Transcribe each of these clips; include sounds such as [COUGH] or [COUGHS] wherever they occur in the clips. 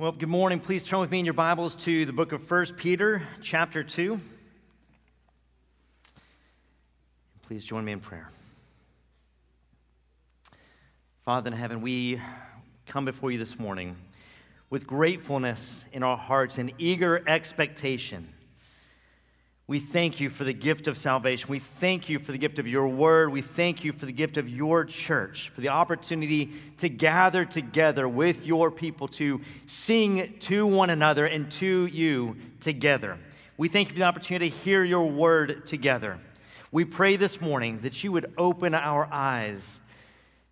Well, good morning. Please turn with me in your Bibles to the book of 1 Peter, chapter 2. Please join me in prayer. Father in heaven, we come before you this morning with gratefulness in our hearts and eager expectation we thank you for the gift of salvation. We thank you for the gift of your word. We thank you for the gift of your church, for the opportunity to gather together with your people to sing to one another and to you together. We thank you for the opportunity to hear your word together. We pray this morning that you would open our eyes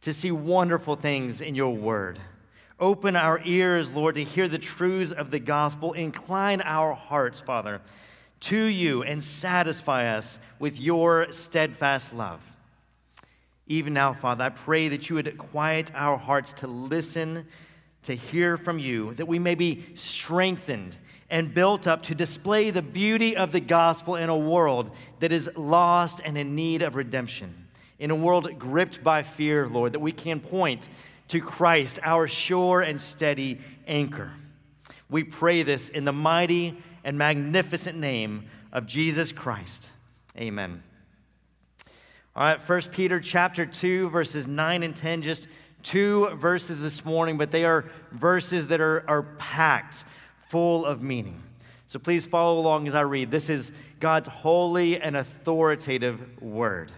to see wonderful things in your word. Open our ears, Lord, to hear the truths of the gospel. Incline our hearts, Father to you and satisfy us with your steadfast love. Even now, Father, I pray that you would quiet our hearts to listen, to hear from you, that we may be strengthened and built up to display the beauty of the gospel in a world that is lost and in need of redemption. In a world gripped by fear, Lord, that we can point to Christ, our sure and steady anchor. We pray this in the mighty and magnificent name of Jesus Christ. Amen. All right, First Peter chapter 2, verses 9 and 10, just two verses this morning, but they are verses that are, are packed full of meaning. So please follow along as I read. This is God's holy and authoritative word.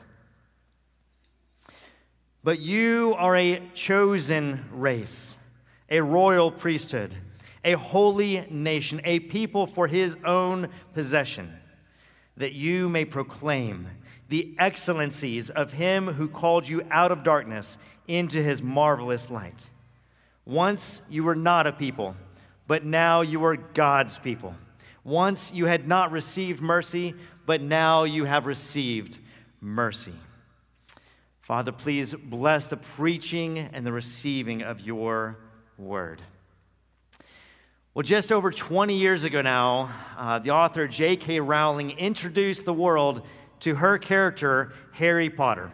But you are a chosen race, a royal priesthood a holy nation, a people for his own possession, that you may proclaim the excellencies of him who called you out of darkness into his marvelous light. Once you were not a people, but now you are God's people. Once you had not received mercy, but now you have received mercy. Father, please bless the preaching and the receiving of your word. Well, just over 20 years ago now, uh, the author J.K. Rowling introduced the world to her character, Harry Potter.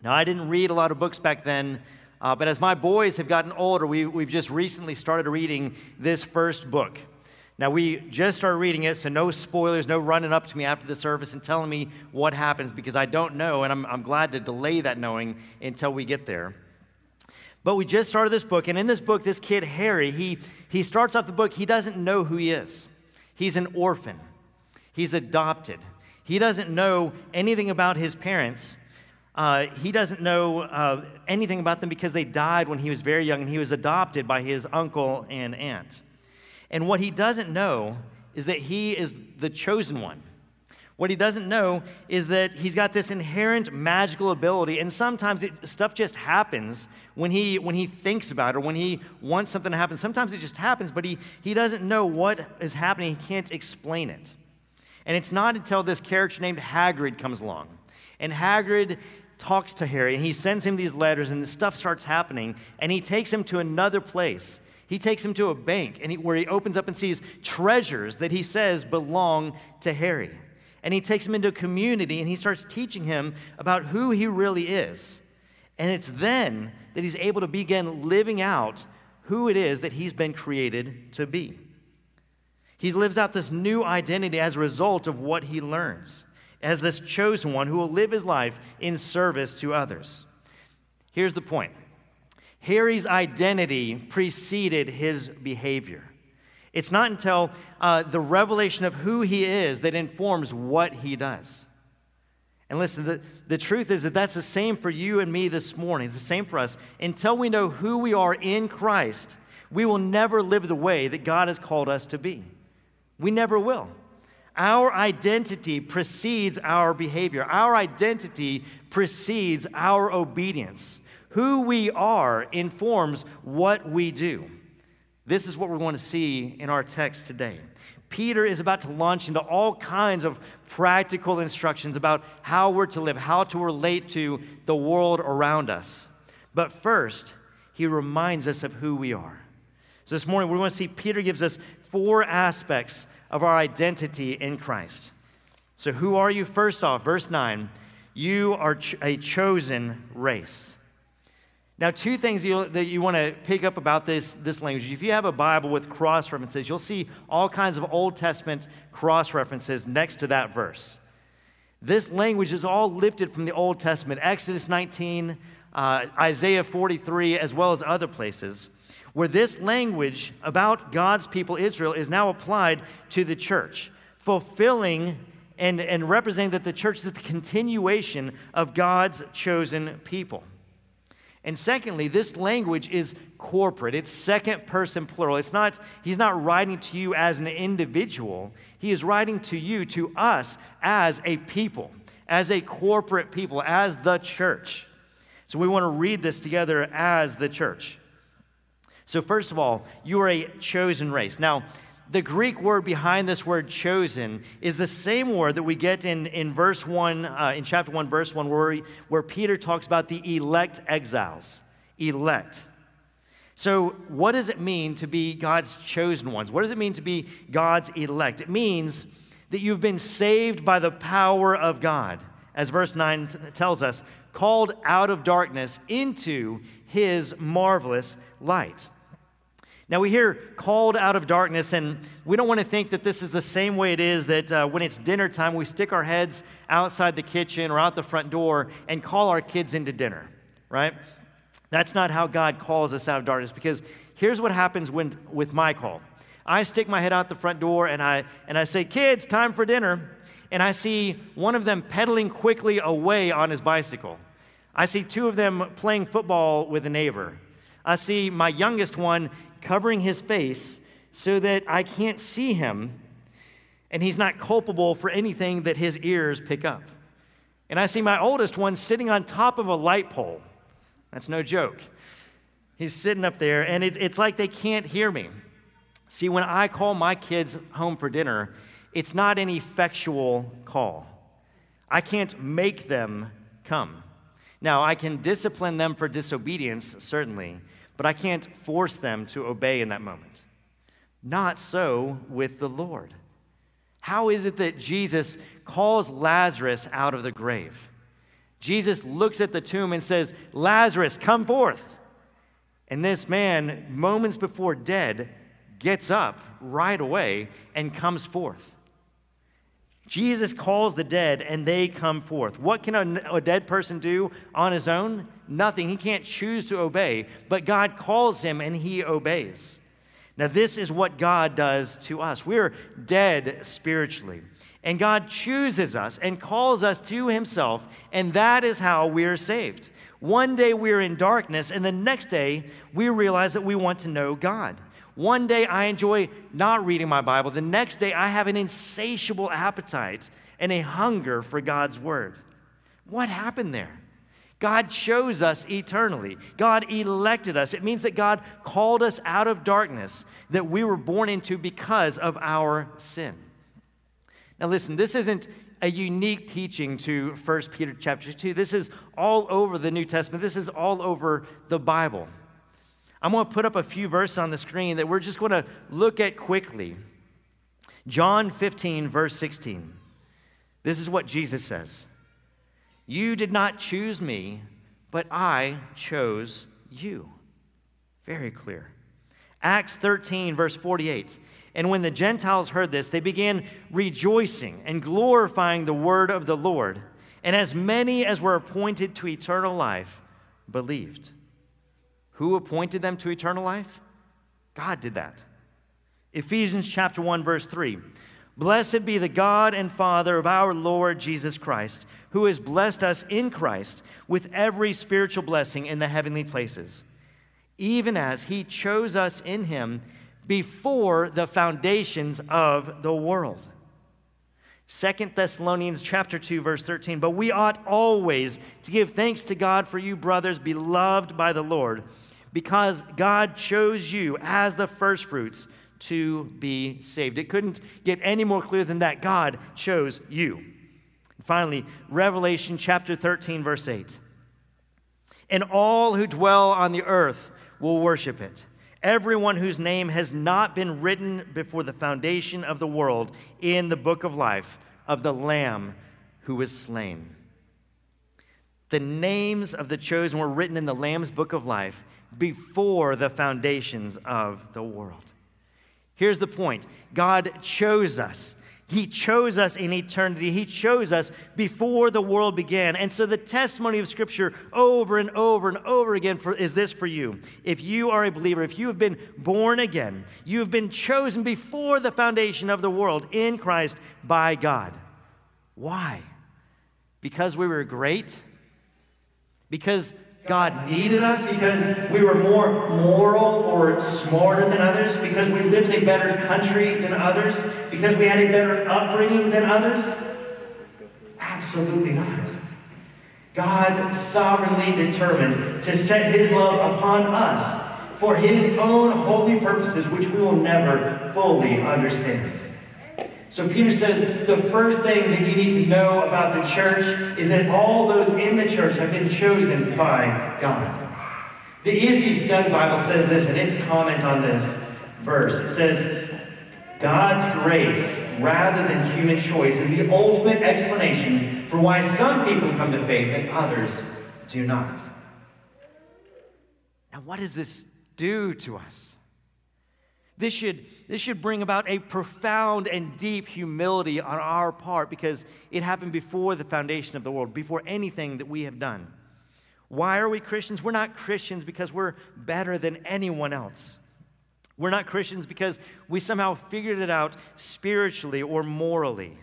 Now, I didn't read a lot of books back then, uh, but as my boys have gotten older, we, we've just recently started reading this first book. Now, we just started reading it, so no spoilers, no running up to me after the service and telling me what happens because I don't know, and I'm, I'm glad to delay that knowing until we get there. But we just started this book, and in this book, this kid, Harry, he, he starts off the book, he doesn't know who he is. He's an orphan, he's adopted. He doesn't know anything about his parents. Uh, he doesn't know uh, anything about them because they died when he was very young and he was adopted by his uncle and aunt. And what he doesn't know is that he is the chosen one. What he doesn't know is that he's got this inherent magical ability, and sometimes it, stuff just happens when he, when he thinks about it or when he wants something to happen. Sometimes it just happens, but he, he doesn't know what is happening. He can't explain it. And it's not until this character named Hagrid comes along. And Hagrid talks to Harry, and he sends him these letters, and the stuff starts happening, and he takes him to another place. He takes him to a bank and he, where he opens up and sees treasures that he says belong to Harry and he takes him into a community and he starts teaching him about who he really is. And it's then that he's able to begin living out who it is that he's been created to be. He lives out this new identity as a result of what he learns, as this chosen one who will live his life in service to others. Here's the point Harry's identity preceded his behavior. It's not until uh, the revelation of who he is that informs what he does. And listen, the, the truth is that that's the same for you and me this morning. It's the same for us. Until we know who we are in Christ, we will never live the way that God has called us to be. We never will. Our identity precedes our behavior, our identity precedes our obedience. Who we are informs what we do. This is what we want to see in our text today. Peter is about to launch into all kinds of practical instructions about how we're to live, how to relate to the world around us. But first, he reminds us of who we are. So this morning, we want to see Peter gives us four aspects of our identity in Christ. So, who are you? First off, verse 9, you are a chosen race. Now, two things you, that you want to pick up about this, this language. If you have a Bible with cross references, you'll see all kinds of Old Testament cross references next to that verse. This language is all lifted from the Old Testament, Exodus 19, uh, Isaiah 43, as well as other places, where this language about God's people, Israel, is now applied to the church, fulfilling and, and representing that the church is the continuation of God's chosen people. And secondly, this language is corporate. It's second person plural. It's not, he's not writing to you as an individual. He is writing to you, to us, as a people, as a corporate people, as the church. So we want to read this together as the church. So, first of all, you are a chosen race. Now, the Greek word behind this word chosen is the same word that we get in, in verse 1, uh, in chapter 1, verse 1, where, where Peter talks about the elect exiles. Elect. So, what does it mean to be God's chosen ones? What does it mean to be God's elect? It means that you've been saved by the power of God, as verse 9 t- tells us, called out of darkness into his marvelous light. Now, we hear called out of darkness, and we don't want to think that this is the same way it is that uh, when it's dinner time, we stick our heads outside the kitchen or out the front door and call our kids into dinner, right? That's not how God calls us out of darkness, because here's what happens when, with my call I stick my head out the front door and I, and I say, Kids, time for dinner. And I see one of them pedaling quickly away on his bicycle. I see two of them playing football with a neighbor. I see my youngest one covering his face so that I can't see him, and he's not culpable for anything that his ears pick up. And I see my oldest one sitting on top of a light pole. That's no joke. He's sitting up there, and it, it's like they can't hear me. See, when I call my kids home for dinner, it's not an effectual call. I can't make them come. Now, I can discipline them for disobedience, certainly, but I can't force them to obey in that moment. Not so with the Lord. How is it that Jesus calls Lazarus out of the grave? Jesus looks at the tomb and says, Lazarus, come forth. And this man, moments before dead, gets up right away and comes forth. Jesus calls the dead and they come forth. What can a, a, dead person do on his own? Nothing. He can't choose to obey, but God calls him and he obeys. Now, this is what God does to us. We're dead spiritually, and God chooses us and calls us to himself, and that is how we're saved. One day we're in darkness, and the next day we realize that we want to know God. One day I enjoy not reading my Bible. The next day I have an insatiable appetite and a hunger for God's word. What happened there? God chose us eternally. God elected us. It means that God called us out of darkness that we were born into because of our sin. Now listen, this isn't a unique teaching to 1 Peter chapter 2. This is all over the New Testament. This is all over the Bible. I'm going to put up a few verses on the screen that we're just going to look at quickly. John 15, verse 16. This is what Jesus says You did not choose me, but I chose you. Very clear. Acts 13, verse 48. And when the Gentiles heard this, they began rejoicing and glorifying the word of the Lord. And as many as were appointed to eternal life believed. Who appointed them to eternal life? God did that. Ephesians chapter 1 verse 3. Blessed be the God and Father of our Lord Jesus Christ, who has blessed us in Christ with every spiritual blessing in the heavenly places, even as he chose us in him before the foundations of the world. Second Thessalonians chapter 2 verse 13 but we ought always to give thanks to God for you brothers beloved by the Lord because God chose you as the firstfruits to be saved. It couldn't get any more clear than that. God chose you. Finally, Revelation chapter 13, verse 8. And all who dwell on the earth will worship it. Everyone whose name has not been written before the foundation of the world in the book of life of the Lamb who was slain. The names of the chosen were written in the Lamb's book of life before the foundations of the world. Here's the point God chose us. He chose us in eternity. He chose us before the world began. And so the testimony of Scripture over and over and over again for, is this for you. If you are a believer, if you have been born again, you have been chosen before the foundation of the world in Christ by God. Why? Because we were great? Because God needed us because we were more moral or smarter than others, because we lived in a better country than others, because we had a better upbringing than others? Absolutely not. God sovereignly determined to set his love upon us for his own holy purposes, which we will never fully understand. So Peter says the first thing that you need to know about the church is that all those in the church have been chosen by God. The ESV Study Bible says this in its comment on this verse. It says, God's grace rather than human choice is the ultimate explanation for why some people come to faith and others do not. Now, what does this do to us? This should, this should bring about a profound and deep humility on our part because it happened before the foundation of the world, before anything that we have done. Why are we Christians? We're not Christians because we're better than anyone else. We're not Christians because we somehow figured it out spiritually or morally.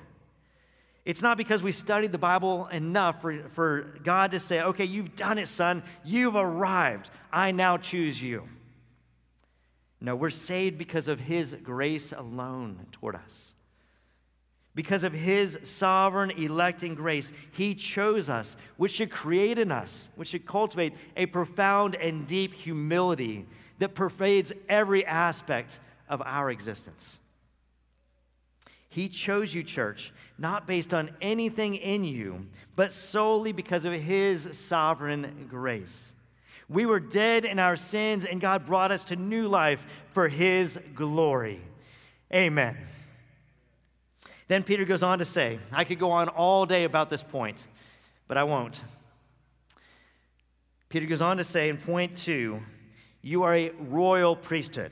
It's not because we studied the Bible enough for, for God to say, okay, you've done it, son. You've arrived. I now choose you. No, we're saved because of His grace alone toward us. Because of His sovereign electing grace, He chose us, which should create in us, which should cultivate a profound and deep humility that pervades every aspect of our existence. He chose you, church, not based on anything in you, but solely because of His sovereign grace. We were dead in our sins, and God brought us to new life for His glory. Amen. Then Peter goes on to say, I could go on all day about this point, but I won't. Peter goes on to say in point two, you are a royal priesthood.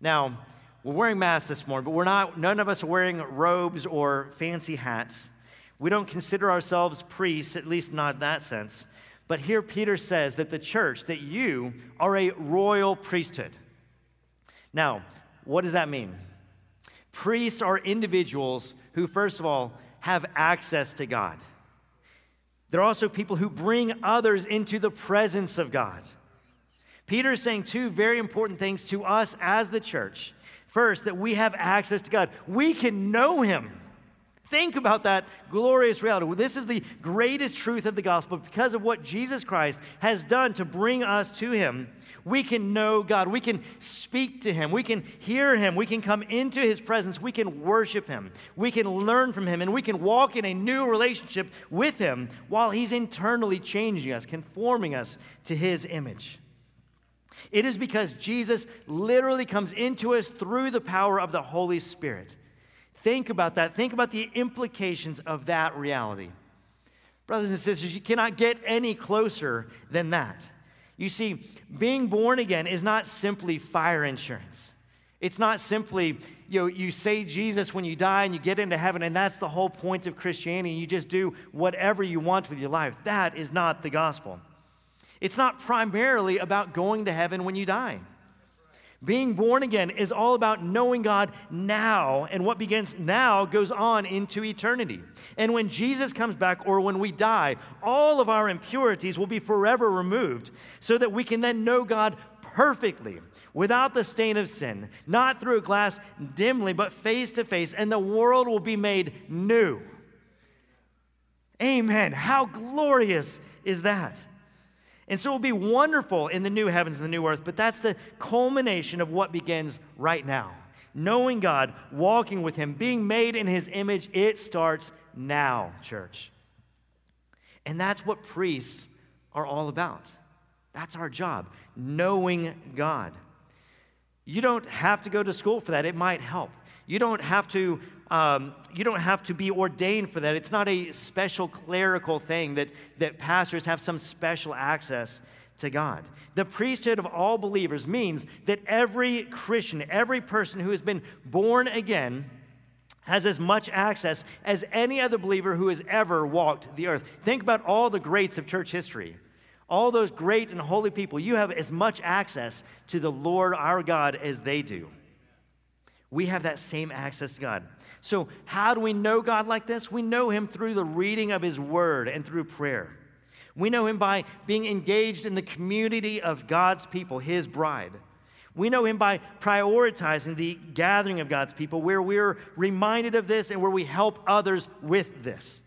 Now, we're wearing masks this morning, but we're not, none of us are wearing robes or fancy hats. We don't consider ourselves priests, at least not in that sense. But here Peter says that the church, that you are a royal priesthood. Now, what does that mean? Priests are individuals who, first of all, have access to God. They're also people who bring others into the presence of God. Peter is saying two very important things to us as the church. First, that we have access to God, we can know Him. Think about that glorious reality. This is the greatest truth of the gospel. Because of what Jesus Christ has done to bring us to Him, we can know God. We can speak to Him. We can hear Him. We can come into His presence. We can worship Him. We can learn from Him. And we can walk in a new relationship with Him while He's internally changing us, conforming us to His image. It is because Jesus literally comes into us through the power of the Holy Spirit. Think about that. Think about the implications of that reality. Brothers and sisters, you cannot get any closer than that. You see, being born again is not simply fire insurance. It's not simply, you know, you say Jesus when you die and you get into heaven, and that's the whole point of Christianity. You just do whatever you want with your life. That is not the gospel. It's not primarily about going to heaven when you die. Being born again is all about knowing God now, and what begins now goes on into eternity. And when Jesus comes back or when we die, all of our impurities will be forever removed so that we can then know God perfectly without the stain of sin, not through a glass dimly, but face to face, and the world will be made new. Amen. How glorious is that? And so it will be wonderful in the new heavens and the new earth, but that's the culmination of what begins right now. Knowing God, walking with Him, being made in His image, it starts now, church. And that's what priests are all about. That's our job, knowing God. You don't have to go to school for that, it might help. You don't have to. Um, you don't have to be ordained for that. It's not a special clerical thing that, that pastors have some special access to God. The priesthood of all believers means that every Christian, every person who has been born again, has as much access as any other believer who has ever walked the earth. Think about all the greats of church history. All those great and holy people, you have as much access to the Lord our God as they do. We have that same access to God. So, how do we know God like this? We know Him through the reading of His Word and through prayer. We know Him by being engaged in the community of God's people, His bride. We know him by prioritizing the gathering of God's people, where we're reminded of this and where we help others with this.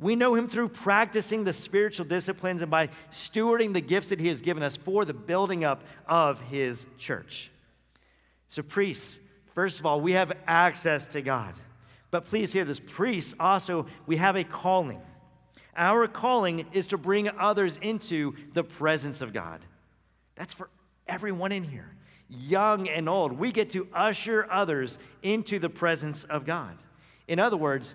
We know him through practicing the spiritual disciplines and by stewarding the gifts that he has given us for the building up of his church. So, priests, first of all, we have access to God. But please hear this priests also, we have a calling. Our calling is to bring others into the presence of God. That's for everyone in here young and old. We get to usher others into the presence of God. In other words,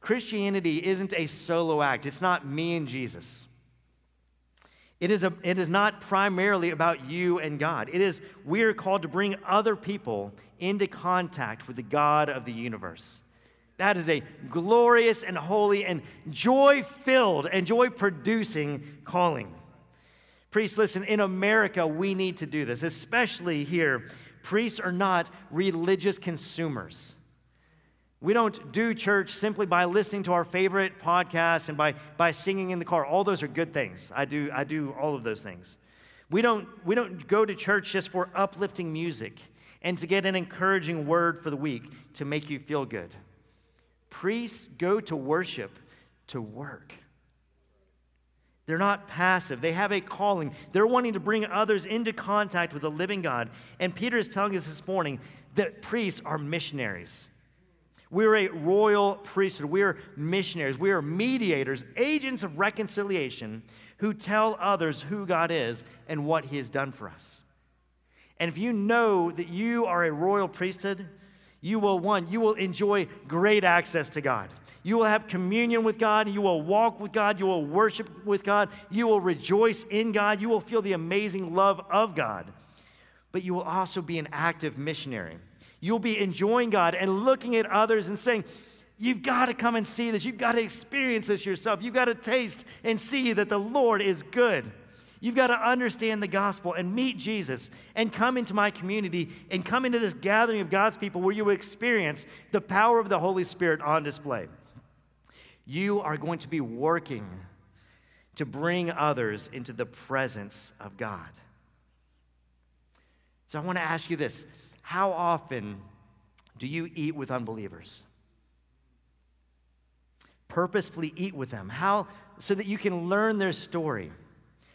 Christianity isn't a solo act, it's not me and Jesus. It is, a, it is not primarily about you and God. It is, we are called to bring other people into contact with the God of the universe. That is a glorious and holy and joy filled and joy producing calling. Priests, listen, in America, we need to do this, especially here. Priests are not religious consumers. We don't do church simply by listening to our favorite podcasts and by, by singing in the car. All those are good things. I do, I do all of those things. We don't, we don't go to church just for uplifting music and to get an encouraging word for the week to make you feel good. Priests go to worship to work. They're not passive. They have a calling. They're wanting to bring others into contact with the living God. And Peter is telling us this morning that priests are missionaries. We're a royal priesthood. We're missionaries. We are mediators, agents of reconciliation who tell others who God is and what he has done for us. And if you know that you are a royal priesthood, you will, one, you will enjoy great access to God. You will have communion with God. You will walk with God. You will worship with God. You will rejoice in God. You will feel the amazing love of God. But you will also be an active missionary. You'll be enjoying God and looking at others and saying, You've got to come and see this. You've got to experience this yourself. You've got to taste and see that the Lord is good. You've got to understand the gospel and meet Jesus and come into my community and come into this gathering of God's people where you experience the power of the Holy Spirit on display. You are going to be working to bring others into the presence of God. So I want to ask you this How often do you eat with unbelievers? Purposefully eat with them. How so that you can learn their story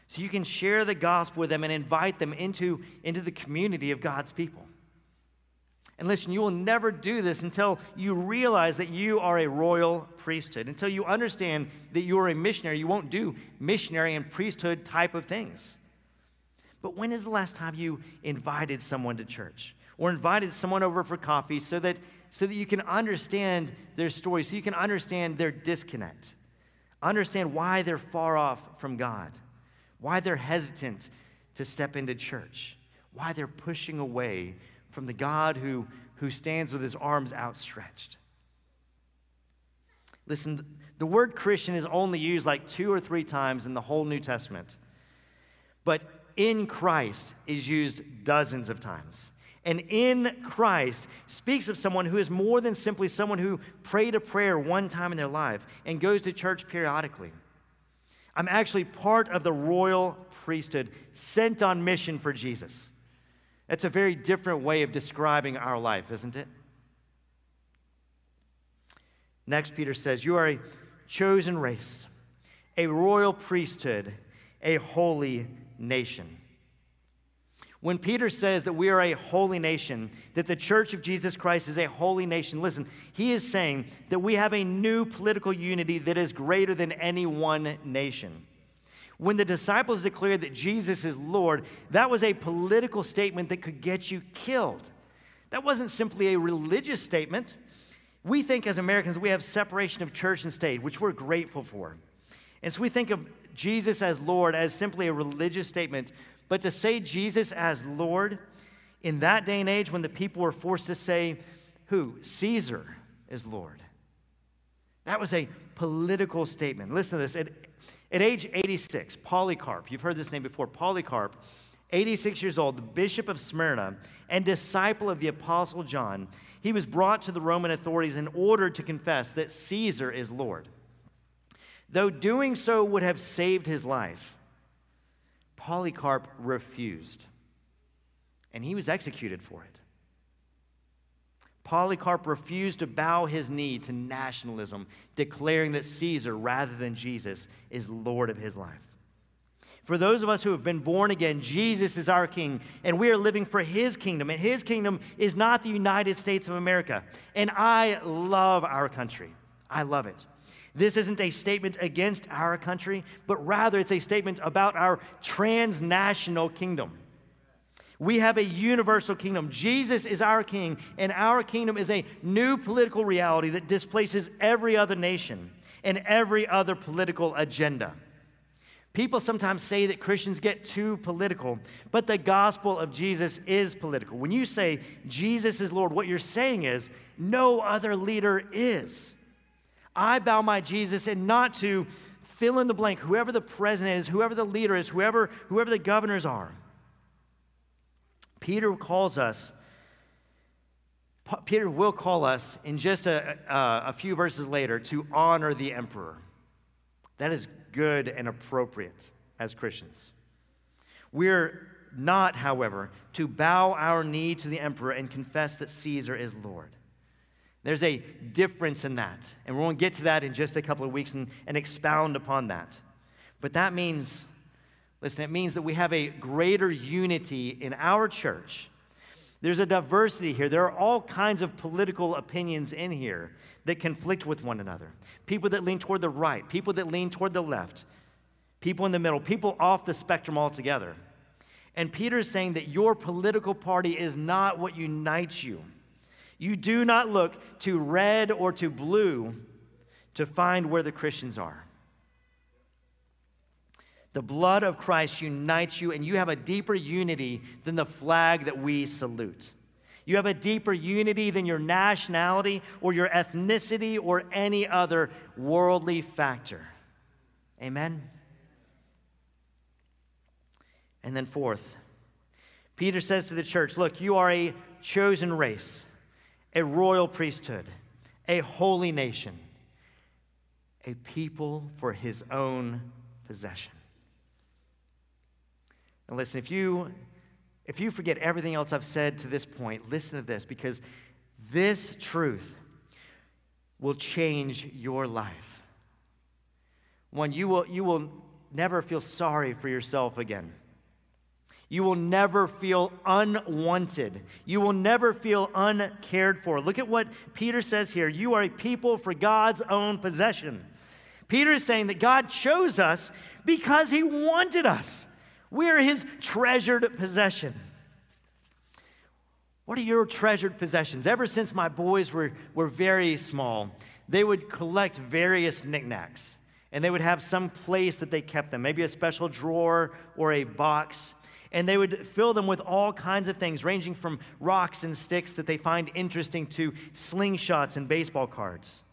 so you can share the gospel with them and invite them into, into the community of God's people. And listen, you will never do this until you realize that you are a royal priesthood. Until you understand that you are a missionary, you won't do missionary and priesthood type of things. But when is the last time you invited someone to church or invited someone over for coffee so that, so that you can understand their story, so you can understand their disconnect, understand why they're far off from God? why they're hesitant to step into church, why they're pushing away from the God who, who stands with his arms outstretched. Listen, the word Christian is only used like two or three times in the whole New Testament, but in Christ is used dozens of times. And in Christ speaks of someone who is more than simply someone who prayed a prayer one time in their life and goes to church periodically. I'm actually part of the royal priesthood sent on mission for Jesus. That's a very different way of describing our life, isn't it? Next, Peter says, You are a chosen race, a royal priesthood, a holy nation. When Peter says that we are a holy nation, that the church of Jesus Christ is a holy nation, listen, he is saying that we have a new political unity that is greater than any one nation. When the disciples declared that Jesus is Lord, that was a political statement that could get you killed. That wasn't simply a religious statement. We think as Americans we have separation of church and state, which we're grateful for. And so we think of Jesus as Lord as simply a religious statement. But to say Jesus as Lord in that day and age when the people were forced to say, who? Caesar is Lord. That was a political statement. Listen to this. At, at age 86, Polycarp, you've heard this name before, Polycarp, 86 years old, the bishop of Smyrna and disciple of the apostle John, he was brought to the Roman authorities in order to confess that Caesar is Lord. Though doing so would have saved his life, Polycarp refused, and he was executed for it. Polycarp refused to bow his knee to nationalism, declaring that Caesar, rather than Jesus, is Lord of his life. For those of us who have been born again, Jesus is our King, and we are living for His kingdom. And His kingdom is not the United States of America. And I love our country. I love it. This isn't a statement against our country, but rather it's a statement about our transnational kingdom. We have a universal kingdom. Jesus is our king, and our kingdom is a new political reality that displaces every other nation and every other political agenda. People sometimes say that Christians get too political, but the gospel of Jesus is political. When you say Jesus is Lord, what you're saying is no other leader is. I bow my Jesus and not to fill in the blank, whoever the president is, whoever the leader is, whoever, whoever the governors are. Peter calls us, Peter will call us in just a, a, a few verses later to honor the emperor. That is good and appropriate as Christians. We're not, however, to bow our knee to the emperor and confess that Caesar is Lord. There's a difference in that. And we're going to get to that in just a couple of weeks and, and expound upon that. But that means Listen, it means that we have a greater unity in our church. There's a diversity here. There are all kinds of political opinions in here that conflict with one another. People that lean toward the right, people that lean toward the left, people in the middle, people off the spectrum altogether. And Peter is saying that your political party is not what unites you. You do not look to red or to blue to find where the Christians are. The blood of Christ unites you, and you have a deeper unity than the flag that we salute. You have a deeper unity than your nationality or your ethnicity or any other worldly factor. Amen? And then, fourth, Peter says to the church Look, you are a chosen race, a royal priesthood, a holy nation, a people for his own possession. And listen, if you if you forget everything else I've said to this point, listen to this because this truth will change your life. One, you will, you will never feel sorry for yourself again. You will never feel unwanted. You will never feel uncared for. Look at what Peter says here. You are a people for God's own possession. Peter is saying that God chose us because he wanted us. We're his treasured possession. What are your treasured possessions? Ever since my boys were, were very small, they would collect various knickknacks and they would have some place that they kept them, maybe a special drawer or a box. And they would fill them with all kinds of things, ranging from rocks and sticks that they find interesting to slingshots and baseball cards.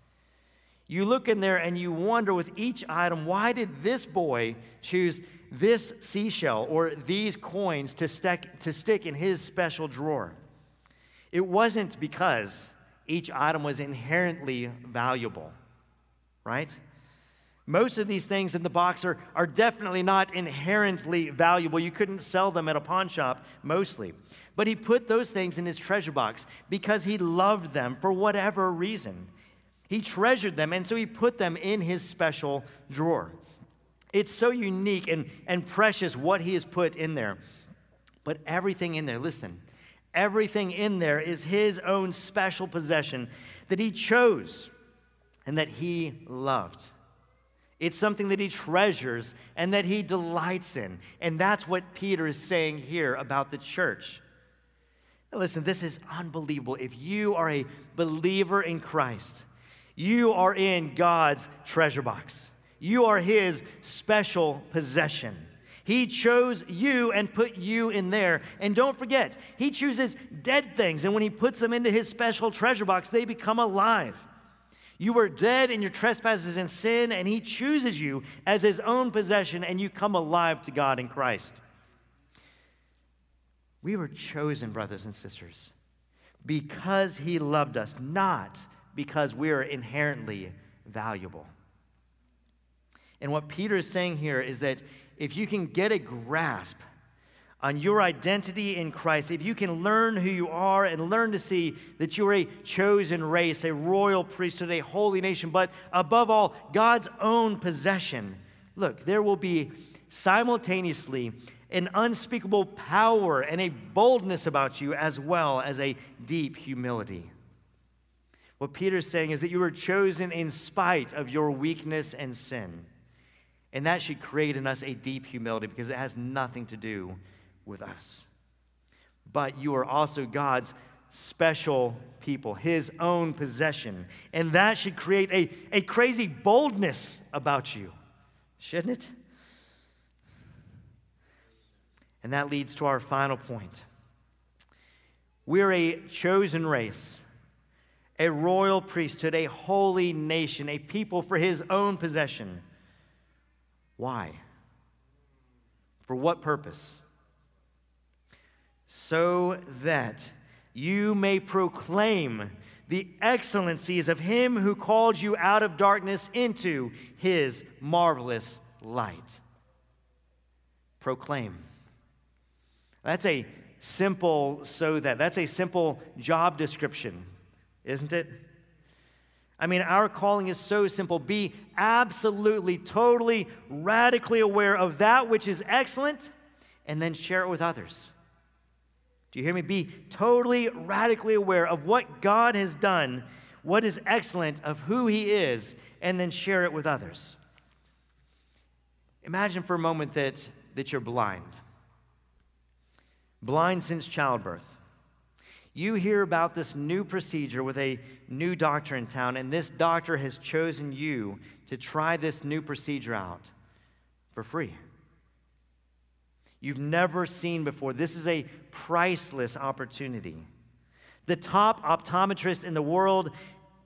You look in there and you wonder with each item, why did this boy choose this seashell or these coins to stick, to stick in his special drawer. It wasn't because each item was inherently valuable, right? Most of these things in the box are, are definitely not inherently valuable. You couldn't sell them at a pawn shop, mostly. But he put those things in his treasure box because he loved them for whatever reason. He treasured them, and so he put them in his special drawer. It's so unique and, and precious what he has put in there. But everything in there, listen, everything in there is his own special possession that he chose and that he loved. It's something that he treasures and that he delights in. And that's what Peter is saying here about the church. Listen, this is unbelievable. If you are a believer in Christ, you are in God's treasure box. You are His special possession. He chose you and put you in there. And don't forget, He chooses dead things, and when He puts them into His special treasure box, they become alive. You were dead in your trespasses and sin, and He chooses you as His own possession, and you come alive to God in Christ. We were chosen, brothers and sisters, because He loved us, not because we are inherently valuable. And what Peter is saying here is that if you can get a grasp on your identity in Christ, if you can learn who you are and learn to see that you're a chosen race, a royal priesthood, a holy nation, but above all, God's own possession, look, there will be simultaneously an unspeakable power and a boldness about you, as well as a deep humility. What Peter's saying is that you were chosen in spite of your weakness and sin. And that should create in us a deep humility because it has nothing to do with us. But you are also God's special people, His own possession. And that should create a, a crazy boldness about you, shouldn't it? And that leads to our final point. We're a chosen race, a royal priesthood, a holy nation, a people for his own possession. Why? For what purpose? So that you may proclaim the excellencies of him who called you out of darkness into his marvelous light. Proclaim. That's a simple, so that. That's a simple job description, isn't it? I mean, our calling is so simple. Be absolutely, totally, radically aware of that which is excellent and then share it with others. Do you hear me? Be totally, radically aware of what God has done, what is excellent, of who He is, and then share it with others. Imagine for a moment that, that you're blind blind since childbirth. You hear about this new procedure with a new doctor in town, and this doctor has chosen you to try this new procedure out for free. You've never seen before. This is a priceless opportunity. The top optometrist in the world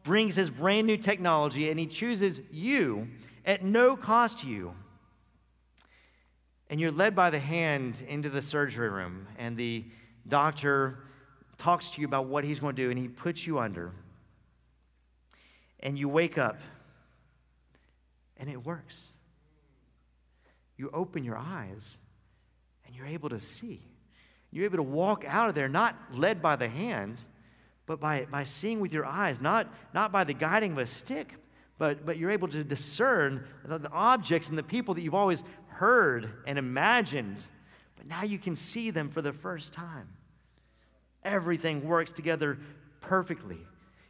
brings his brand new technology and he chooses you at no cost to you and you're led by the hand into the surgery room, and the doctor talks to you about what he's going to do, and he puts you under. And you wake up, and it works. You open your eyes, you're able to see. You're able to walk out of there, not led by the hand, but by, by seeing with your eyes, not, not by the guiding of a stick, but, but you're able to discern the, the objects and the people that you've always heard and imagined, but now you can see them for the first time. Everything works together perfectly.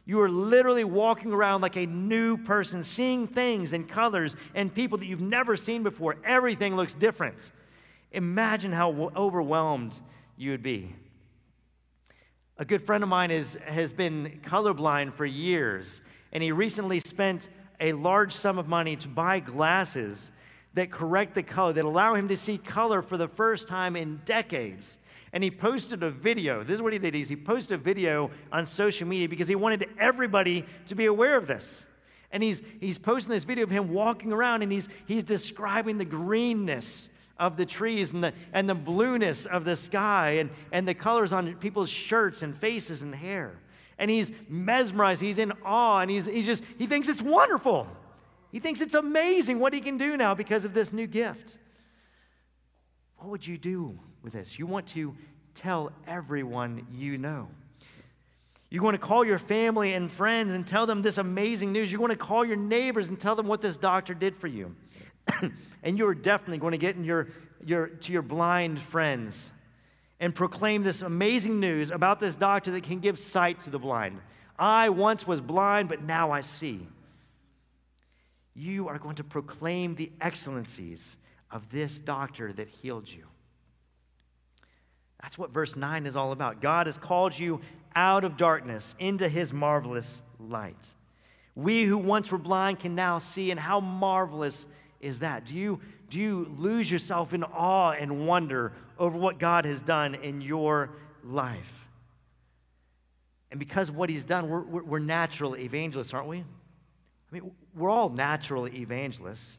You are literally walking around like a new person, seeing things and colors and people that you've never seen before. Everything looks different. Imagine how overwhelmed you would be. A good friend of mine is, has been colorblind for years, and he recently spent a large sum of money to buy glasses that correct the color, that allow him to see color for the first time in decades. And he posted a video. This is what he did. Is he posted a video on social media because he wanted everybody to be aware of this. And he's, he's posting this video of him walking around and he's, he's describing the greenness of the trees and the, and the blueness of the sky and, and the colors on people's shirts and faces and hair. And he's mesmerized. He's in awe and he's, he's just, he thinks it's wonderful. He thinks it's amazing what he can do now because of this new gift. What would you do with this? You want to tell everyone you know. You want to call your family and friends and tell them this amazing news. You want to call your neighbors and tell them what this doctor did for you. [COUGHS] and you're definitely going to get in your, your, to your blind friends and proclaim this amazing news about this doctor that can give sight to the blind. I once was blind, but now I see you are going to proclaim the excellencies of this doctor that healed you. That's what verse 9 is all about. God has called you out of darkness into his marvelous light. We who once were blind can now see, and how marvelous is that? Do you, do you lose yourself in awe and wonder over what God has done in your life? And because of what he's done, we're, we're, we're natural evangelists, aren't we? I mean, we're all natural evangelists.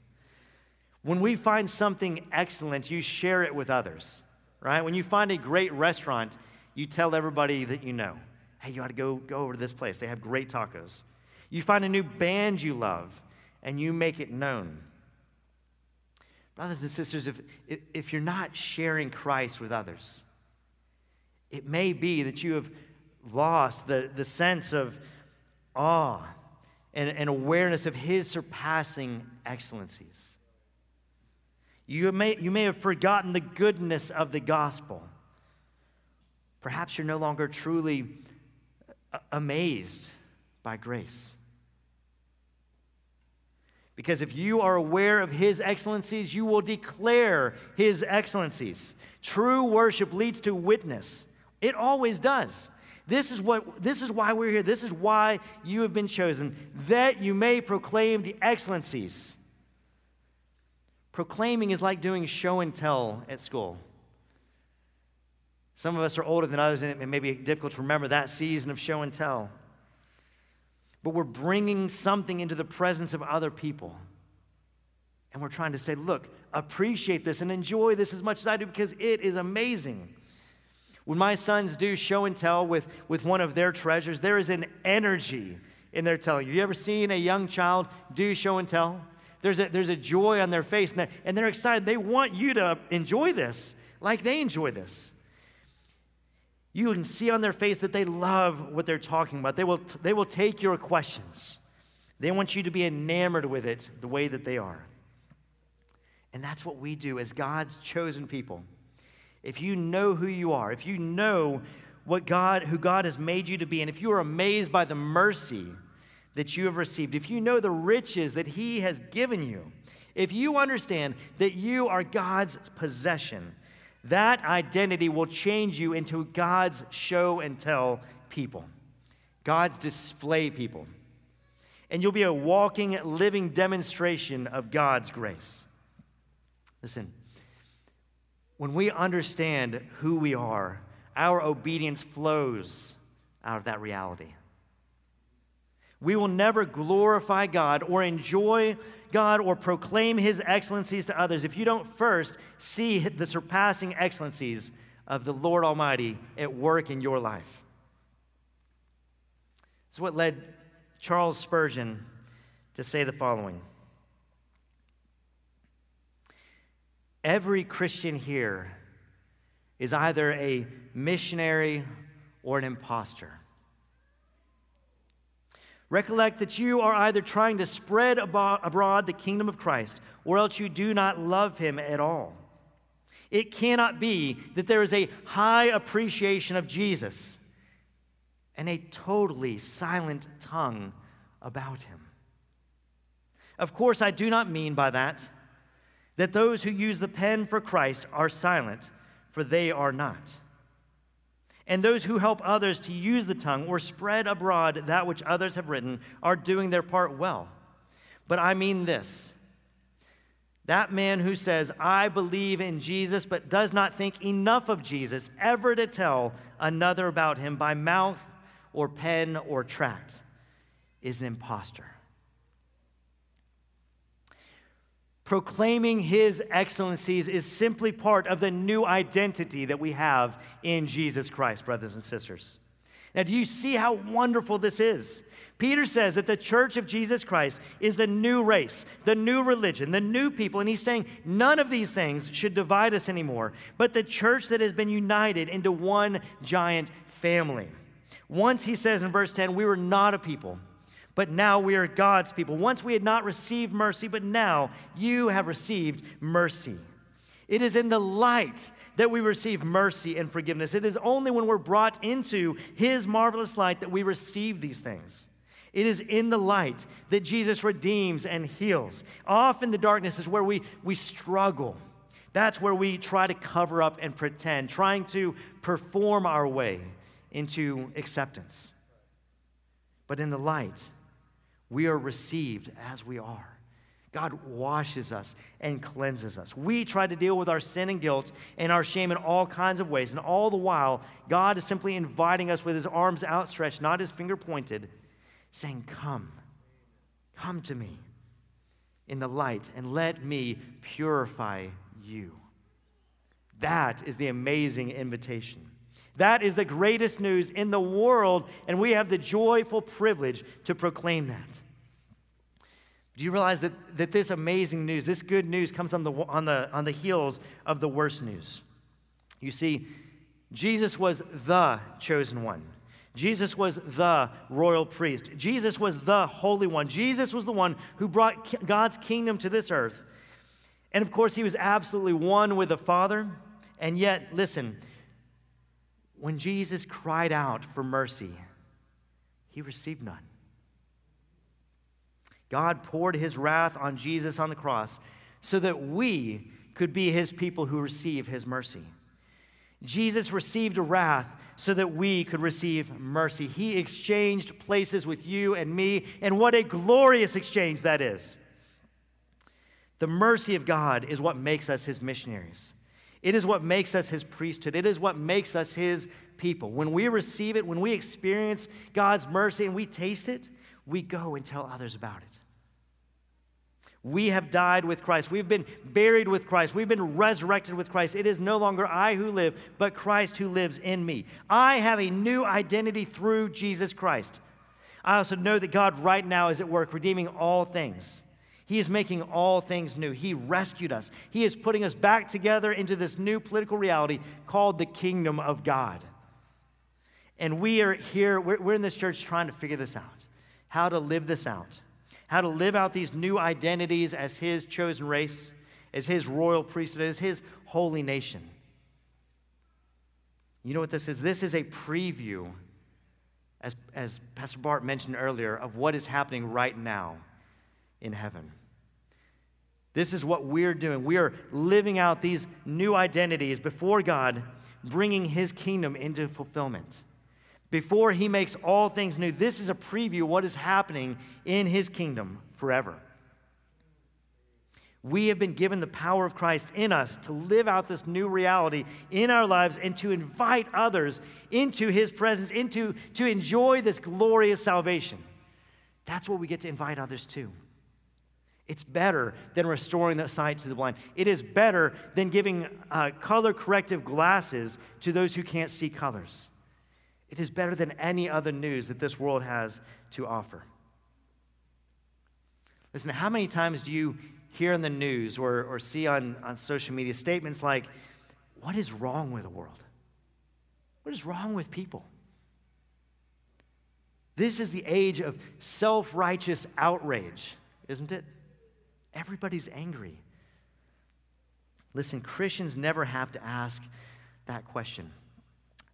When we find something excellent, you share it with others, right? When you find a great restaurant, you tell everybody that you know, hey, you ought to go, go over to this place. They have great tacos. You find a new band you love, and you make it known. Brothers and sisters, if, if you're not sharing Christ with others, it may be that you have lost the, the sense of awe and, and awareness of His surpassing excellencies. You may, you may have forgotten the goodness of the gospel. Perhaps you're no longer truly amazed by grace. Because if you are aware of his excellencies, you will declare his excellencies. True worship leads to witness. It always does. This is, what, this is why we're here. This is why you have been chosen, that you may proclaim the excellencies. Proclaiming is like doing show and tell at school. Some of us are older than others, and it may be difficult to remember that season of show and tell but we're bringing something into the presence of other people. And we're trying to say, look, appreciate this and enjoy this as much as I do because it is amazing. When my sons do show and tell with, with one of their treasures, there is an energy in their telling. Have you ever seen a young child do show and tell? There's a, there's a joy on their face and they're, and they're excited. They want you to enjoy this like they enjoy this. You can see on their face that they love what they're talking about. They will, they will take your questions. They want you to be enamored with it the way that they are. And that's what we do as God's chosen people. If you know who you are, if you know what God, who God has made you to be, and if you are amazed by the mercy that you have received, if you know the riches that He has given you, if you understand that you are God's possession, that identity will change you into God's show and tell people, God's display people. And you'll be a walking, living demonstration of God's grace. Listen, when we understand who we are, our obedience flows out of that reality. We will never glorify God or enjoy God or proclaim his excellencies to others if you don't first see the surpassing excellencies of the Lord Almighty at work in your life. It's what led Charles Spurgeon to say the following Every Christian here is either a missionary or an impostor. Recollect that you are either trying to spread abroad the kingdom of Christ, or else you do not love him at all. It cannot be that there is a high appreciation of Jesus and a totally silent tongue about him. Of course, I do not mean by that that those who use the pen for Christ are silent, for they are not and those who help others to use the tongue or spread abroad that which others have written are doing their part well. But I mean this that man who says, I believe in Jesus, but does not think enough of Jesus ever to tell another about him by mouth or pen or tract, is an impostor. Proclaiming his excellencies is simply part of the new identity that we have in Jesus Christ, brothers and sisters. Now, do you see how wonderful this is? Peter says that the church of Jesus Christ is the new race, the new religion, the new people. And he's saying none of these things should divide us anymore, but the church that has been united into one giant family. Once, he says in verse 10, we were not a people but now we are God's people. Once we had not received mercy, but now you have received mercy. It is in the light that we receive mercy and forgiveness. It is only when we're brought into His marvelous light that we receive these things. It is in the light that Jesus redeems and heals. Off in the darkness is where we, we struggle That's where we try to cover up and pretend, trying to perform our way into acceptance. But in the light, we are received as we are. God washes us and cleanses us. We try to deal with our sin and guilt and our shame in all kinds of ways. And all the while, God is simply inviting us with his arms outstretched, not his finger pointed, saying, Come, come to me in the light and let me purify you. That is the amazing invitation. That is the greatest news in the world, and we have the joyful privilege to proclaim that. Do you realize that, that this amazing news, this good news, comes on the, on, the, on the heels of the worst news? You see, Jesus was the chosen one. Jesus was the royal priest. Jesus was the holy one. Jesus was the one who brought God's kingdom to this earth. And of course, he was absolutely one with the Father. And yet, listen, when Jesus cried out for mercy, he received none. God poured his wrath on Jesus on the cross so that we could be his people who receive his mercy. Jesus received wrath so that we could receive mercy. He exchanged places with you and me, and what a glorious exchange that is. The mercy of God is what makes us his missionaries. It is what makes us his priesthood. It is what makes us his people. When we receive it, when we experience God's mercy and we taste it, we go and tell others about it. We have died with Christ. We've been buried with Christ. We've been resurrected with Christ. It is no longer I who live, but Christ who lives in me. I have a new identity through Jesus Christ. I also know that God right now is at work redeeming all things. He is making all things new. He rescued us. He is putting us back together into this new political reality called the kingdom of God. And we are here, we're, we're in this church trying to figure this out how to live this out how to live out these new identities as his chosen race, as his royal priesthood, as his holy nation. You know what this is? This is a preview, as, as Pastor Bart mentioned earlier, of what is happening right now in heaven. This is what we're doing. We are living out these new identities before God, bringing his kingdom into fulfillment before he makes all things new. This is a preview of what is happening in his kingdom forever. We have been given the power of Christ in us to live out this new reality in our lives and to invite others into his presence, into to enjoy this glorious salvation. That's what we get to invite others to. It's better than restoring the sight to the blind. It is better than giving uh, color corrective glasses to those who can't see colors. It is better than any other news that this world has to offer. Listen, how many times do you hear in the news or, or see on, on social media statements like, What is wrong with the world? What is wrong with people? This is the age of self righteous outrage, isn't it? Everybody's angry. Listen, Christians never have to ask that question.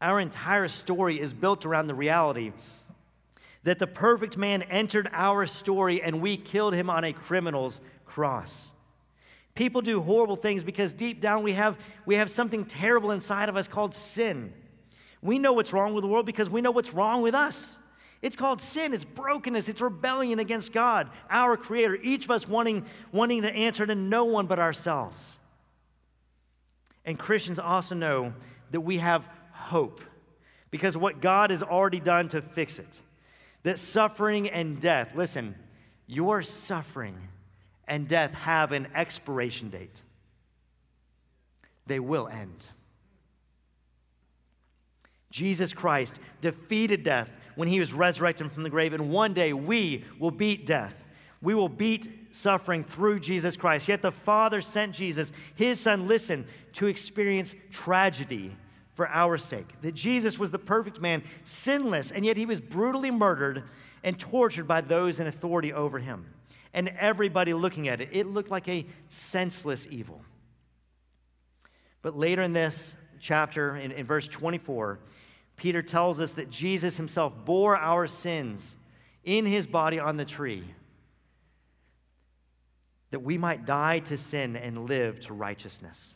Our entire story is built around the reality that the perfect man entered our story and we killed him on a criminal's cross. People do horrible things because deep down we have, we have something terrible inside of us called sin. We know what's wrong with the world because we know what's wrong with us. It's called sin, it's brokenness, it's rebellion against God, our Creator, each of us wanting, wanting to answer to no one but ourselves. And Christians also know that we have hope because what God has already done to fix it. That suffering and death, listen, your suffering and death have an expiration date. They will end. Jesus Christ defeated death when he was resurrected from the grave, and one day we will beat death. We will beat suffering through Jesus Christ. Yet the Father sent Jesus, his Son, listen, to experience tragedy for our sake. That Jesus was the perfect man, sinless, and yet he was brutally murdered and tortured by those in authority over him. And everybody looking at it, it looked like a senseless evil. But later in this chapter, in, in verse 24, Peter tells us that Jesus himself bore our sins in his body on the tree, that we might die to sin and live to righteousness.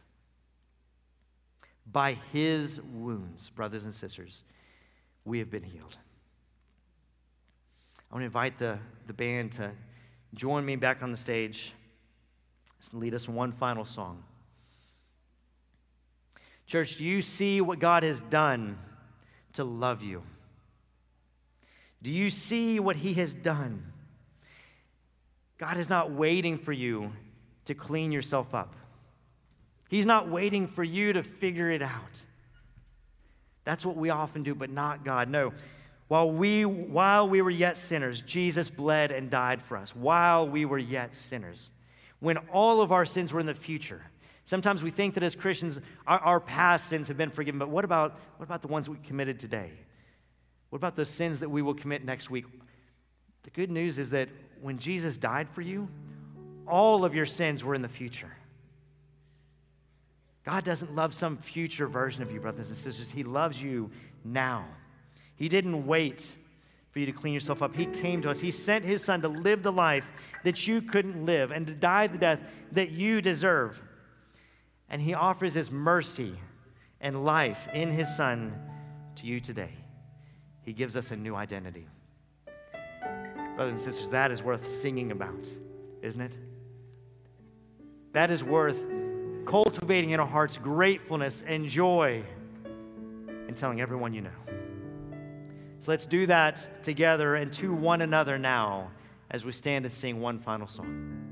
By his wounds, brothers and sisters, we have been healed. I want to invite the, the band to join me back on the stage and lead us in one final song. Church, do you see what God has done to love you? Do you see what He has done? God is not waiting for you to clean yourself up. He's not waiting for you to figure it out. That's what we often do, but not God. No. While we, while we were yet sinners, Jesus bled and died for us. While we were yet sinners. When all of our sins were in the future. Sometimes we think that as Christians, our, our past sins have been forgiven, but what about, what about the ones we committed today? What about the sins that we will commit next week? The good news is that when Jesus died for you, all of your sins were in the future. God doesn't love some future version of you, brothers and sisters. He loves you now. He didn't wait for you to clean yourself up. He came to us. He sent His Son to live the life that you couldn't live and to die the death that you deserve. And He offers His mercy and life in His Son to you today. He gives us a new identity. Brothers and sisters, that is worth singing about, isn't it? That is worth cultivating in our hearts gratefulness and joy and telling everyone you know. So let's do that together and to one another now as we stand and sing one final song.